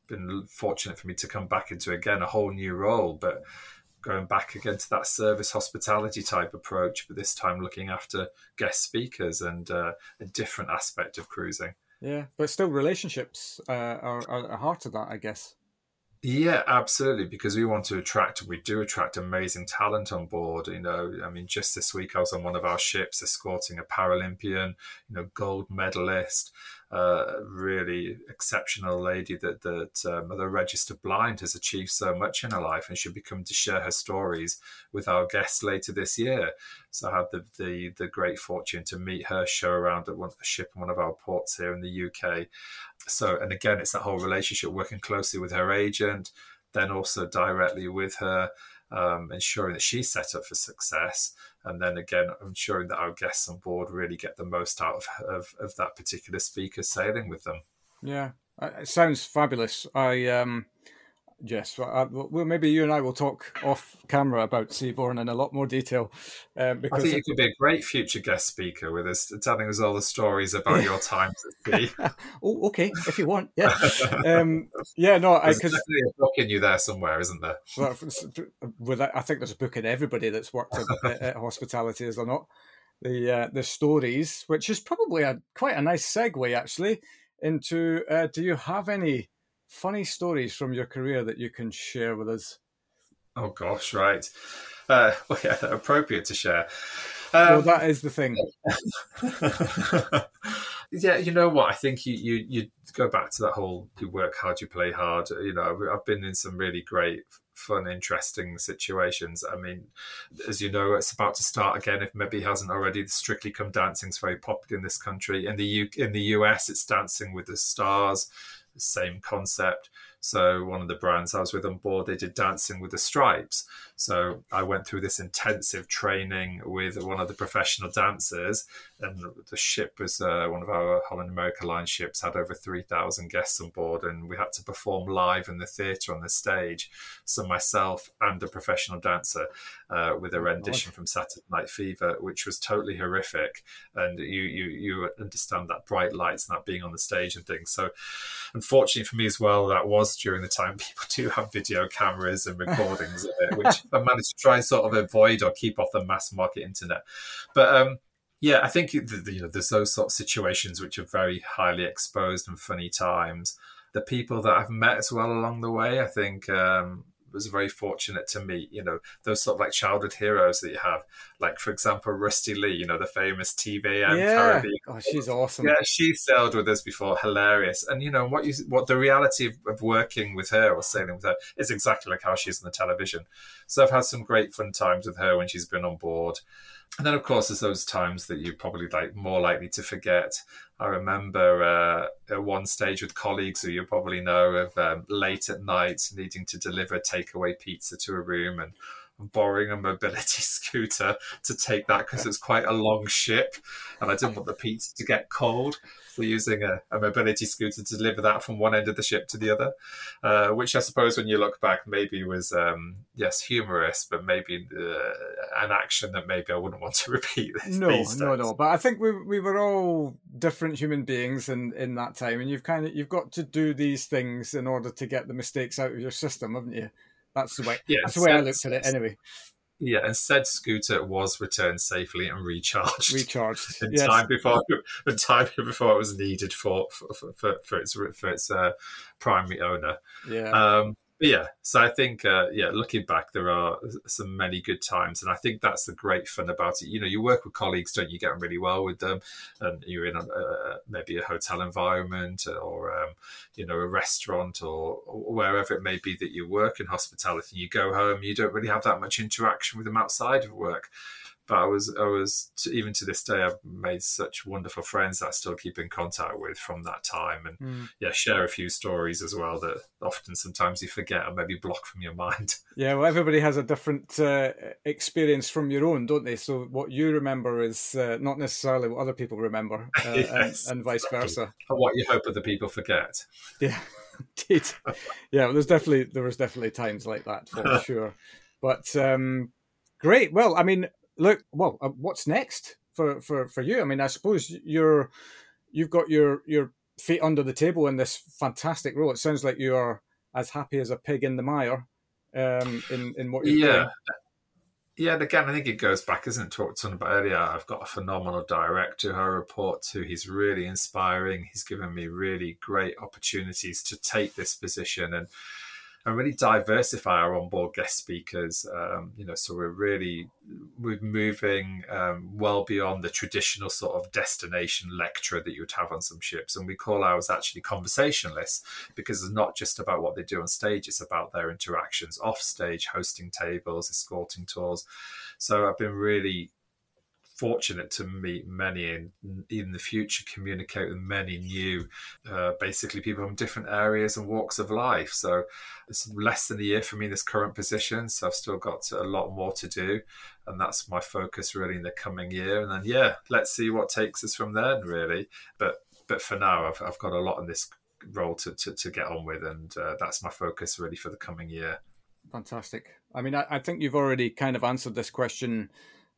been fortunate for me to come back into again a whole new role, but going back again to that service hospitality type approach, but this time looking after guest speakers and uh, a different aspect of cruising. Yeah, but still, relationships uh, are, are heart of that, I guess. Yeah, absolutely. Because we want to attract, we do attract amazing talent on board. You know, I mean, just this week I was on one of our ships escorting a Paralympian, you know, gold medalist, uh, really exceptional lady that that um, the registered blind has achieved so much in her life, and she'll be coming to share her stories with our guests later this year. So I had the the, the great fortune to meet her, show around at one, a ship in one of our ports here in the UK. So, and again, it's that whole relationship, working closely with her agent, then also directly with her um, ensuring that she's set up for success, and then again ensuring that our guests on board really get the most out of, of, of that particular speaker sailing with them. Yeah, it sounds fabulous. I um, Yes, well, well, maybe you and I will talk off camera about Seabourn in a lot more detail. Um, because I think you could be a great future guest speaker with us, telling us all the stories about your [laughs] times at sea. [laughs] oh, okay, if you want, yeah, um, yeah. No, there's I, definitely a book in you there somewhere, isn't there? Well, with I think there's a book in everybody that's worked [laughs] at, at hospitality, is there not? The uh, the stories, which is probably a quite a nice segue actually into. Uh, do you have any? Funny stories from your career that you can share with us? Oh gosh, right. Uh, [laughs] well, yeah, appropriate to share. Um, well, that is the thing. [laughs] yeah, you know what? I think you, you you go back to that whole you work hard, you play hard. You know, I've been in some really great fun, interesting situations. I mean, as you know, it's about to start again. If maybe hasn't already, the Strictly Come Dancing is very popular in this country. In the U- in the US, it's Dancing with the Stars, same concept. So one of the brands I was with on board, they did Dancing with the Stripes. So I went through this intensive training with one of the professional dancers, and the ship was uh, one of our Holland America Line ships had over three thousand guests on board, and we had to perform live in the theatre on the stage. So myself and a professional dancer uh, with a rendition from Saturday Night Fever, which was totally horrific, and you you you understand that bright lights and that being on the stage and things. So unfortunately for me as well, that was during the time [laughs] people do have video cameras and recordings of it, which I managed to try and sort of avoid or keep off the mass market internet. But um, yeah, I think you know there's those sort of situations which are very highly exposed and funny times. The people that I've met as well along the way, I think um, was very fortunate to meet, you know, those sort of like childhood heroes that you have. Like, for example, Rusty Lee, you know, the famous TVM yeah. Caribbean. Oh, she's awesome. Yeah, she sailed with us before. Hilarious. And, you know, what you what the reality of, of working with her or sailing with her is exactly like how she is on the television. So I've had some great fun times with her when she's been on board. And then, of course, there's those times that you're probably like more likely to forget. I remember uh, at one stage with colleagues who you probably know of um, late at night needing to deliver takeaway pizza to a room and borrowing a mobility [laughs] scooter to take that because it's quite a long ship and I didn't want the pizza to get cold. So using a, a, mobility scooter to deliver that from one end of the ship to the other, uh, which I suppose when you look back maybe was, um, yes, humorous, but maybe uh, an action that maybe I wouldn't want to [laughs] repeat. This, no, no, no. But I think we, we were all different human beings in, in that time. And you've kind of, you've got to do these things in order to get the mistakes out of your system, haven't you? That's the way. Yeah, that's the way I looked at it. Anyway. Yeah, and said scooter was returned safely and recharged. Recharged [laughs] in yes. time before in time before it was needed for for, for, for its for its uh, primary owner. Yeah. Um, but yeah, so I think, uh, yeah, looking back, there are some many good times, and I think that's the great fun about it. You know, you work with colleagues, don't you? Get on really well with them, and you're in a, uh, maybe a hotel environment or um, you know a restaurant or, or, wherever it may be that you work in hospitality. And you go home, you don't really have that much interaction with them outside of work but I was I was even to this day I've made such wonderful friends that I still keep in contact with from that time and mm. yeah share a few stories as well that often sometimes you forget or maybe block from your mind. [laughs] Yeah, well, everybody has a different uh, experience from your own, don't they? So what you remember is uh, not necessarily what other people remember, [laughs] uh, yes, and, and, vice versa. what you hope other people forget. Yeah, [laughs] indeed. yeah, well, there's definitely there was definitely times like that for sure. But um, great. Well, I mean, look, well, uh, what's next for, for, for you? I mean, I suppose you're you've got your your feet under the table in this fantastic role. It sounds like you are as happy as a pig in the mire um, in in what you're yeah. doing. Yeah, again, I think it goes back, isn't it, to what about earlier. I've got a phenomenal director who I report to. He's really inspiring. He's given me really great opportunities to take this position and and really diversify our onboard guest speakers. Um, you know, so we're really we're moving um, well beyond the traditional sort of destination lecturer that you would have on some ships, and we call ours actually conversationalists because it's not just about what they do on stage; it's about their interactions off stage, hosting tables, escorting tours. So I've been really fortunate to meet many and in the future communicate with many new uh, basically people from different areas and walks of life. So it's less than a year for me in this current position so i've still got a lot more to do and that's my focus really in the coming year. And then yeah let's see what takes us from there really. But but for now i've, I've got a lot in this role to, to, to get on with and uh, that's my focus really for the coming year. Fantastic. I mean I, I think you've already kind of answered this question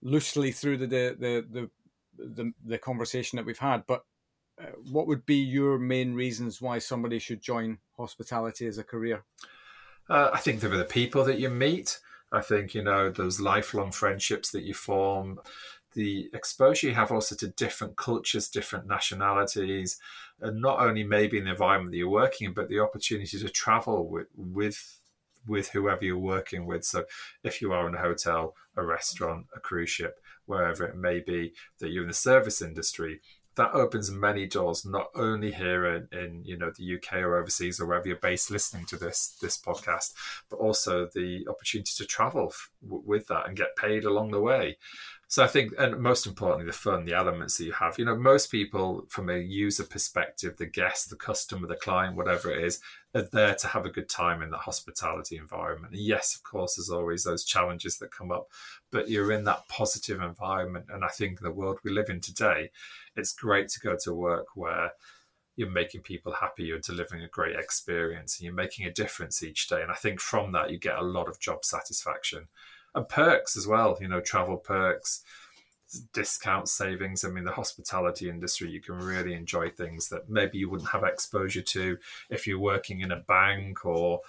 loosely through the the the the, the conversation that we've had. But uh, what would be your main reasons why somebody should join hospitality as a career? Uh, I think there are the people that you meet. I think you know those lifelong friendships that you form, the exposure you have also to different cultures, different nationalities, and not only maybe in the environment that you're working in, but the opportunity to travel with with with whoever you're working with. So if you are in a hotel, a restaurant, a cruise ship, wherever it may be that you're in the service industry, that opens many doors, not only here in, in you know the UK or overseas or wherever you're based listening to this this podcast, but also the opportunity to travel f- with that and get paid along the way. So I think, and most importantly, the fun, the elements that you have. You know, most people, from a user perspective, the guest, the customer, the client, whatever it is, are there to have a good time in that hospitality environment. And yes, of course, there's always those challenges that come up, but you're in that positive environment. And I think in the world we live in today, it's great to go to work where you're making people happy, you're delivering a great experience, and you're making a difference each day. And I think from that, you get a lot of job satisfaction and perks as well. You know, travel perks, discount savings. I mean, the hospitality industry, you can really enjoy things that maybe you wouldn't have exposure to if you're working in a bank or,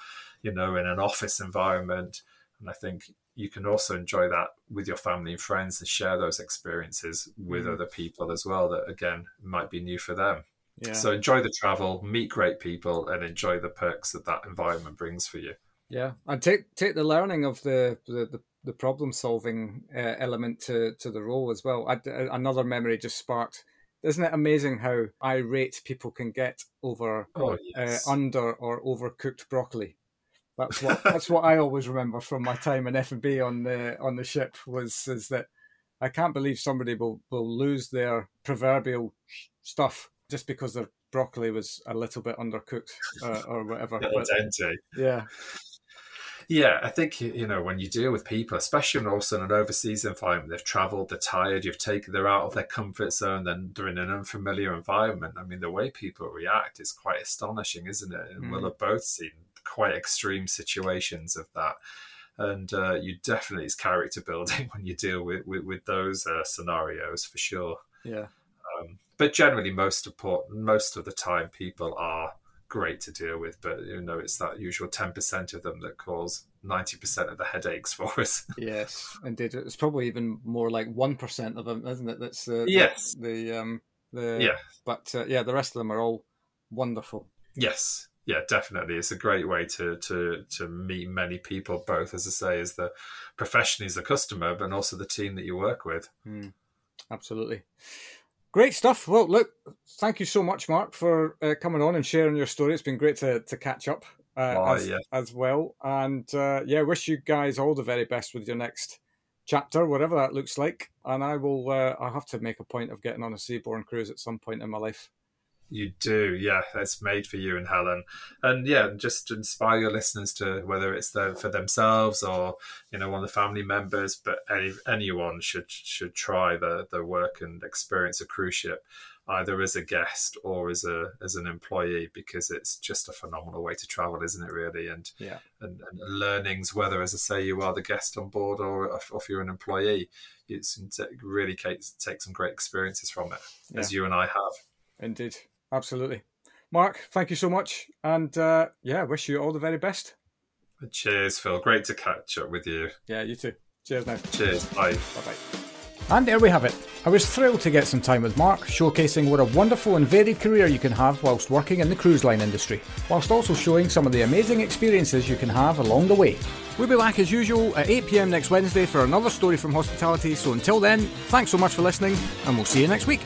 you know, in an office environment. And I think you can also enjoy that with your family and friends and share those experiences with mm. other people as well that again might be new for them. Yeah. So enjoy the travel, meet great people, and enjoy the perks that that environment brings for you. Yeah, and take take the learning of the the, the the problem solving uh, element to to the role as well. I, another memory just sparked. Isn't it amazing how irate people can get over oh, yes. uh, under or overcooked broccoli? That's what [laughs] that's what I always remember from my time in F and B on the on the ship was is that I can't believe somebody will will lose their proverbial stuff just because their broccoli was a little bit undercooked uh, or whatever. [laughs] But, yeah, yeah, I think you know when you deal with people, especially when also in an overseas environment, they've travelled, they're tired, you've taken, they're out of their comfort zone, then they're in an unfamiliar environment. I mean, the way people react is quite astonishing, isn't it? And mm. we'll have both seen quite extreme situations of that. And uh, you definitely is character building [laughs] when you deal with with, with those uh, scenarios for sure. Yeah. Um, but generally, most important, most of the time, people are great to deal with, but you know it's that usual ten percent of them that cause ninety percent of the headaches [laughs] for us. yes, indeed. It's probably even more like one percent of them, isn't it? That's the yes the, the um the yeah. But uh, yeah, the rest of them are all wonderful. Yes, yeah, definitely. It's a great way to to to meet many people, both as I say, as the professionally as the customer, but also the team that you work with. Mm, absolutely. Great stuff. Well, look, thank you so much, Marc, for uh, coming on and sharing your story. It's been great to, to catch up uh, oh, as, yeah. as well. And uh, yeah, wish you guys all the very best with your next chapter, whatever that looks like. And I will, uh, I'll have to make a point of getting on a Seabourn cruise at some point in my life. You do, yeah. It's made for you and Helen, and yeah, just to inspire your listeners to whether it's the, for themselves or you know one of the family members, but any, anyone should should try the the work and experience a cruise ship, either as a guest or as a as an employee, because it's just a phenomenal way to travel, isn't it? Really, and yeah, and, and learnings whether, as I say, you are the guest on board or if, if you're an employee, it's really take, take some great experiences from it, yeah. as you and I have. Indeed. Absolutely. Marc, thank you so much. And uh, yeah, wish you all the very best. Cheers, Phil. Great to catch up with you. Yeah, you too. Cheers now. Cheers. Bye. Bye bye. And there we have it. I was thrilled to get some time with Marc, showcasing what a wonderful and varied career you can have whilst working in the cruise line industry, whilst also showing some of the amazing experiences you can have along the way. We'll be back as usual at 8pm next Wednesday for another story from hospitality, so until then, thanks so much for listening, and we'll see you next week.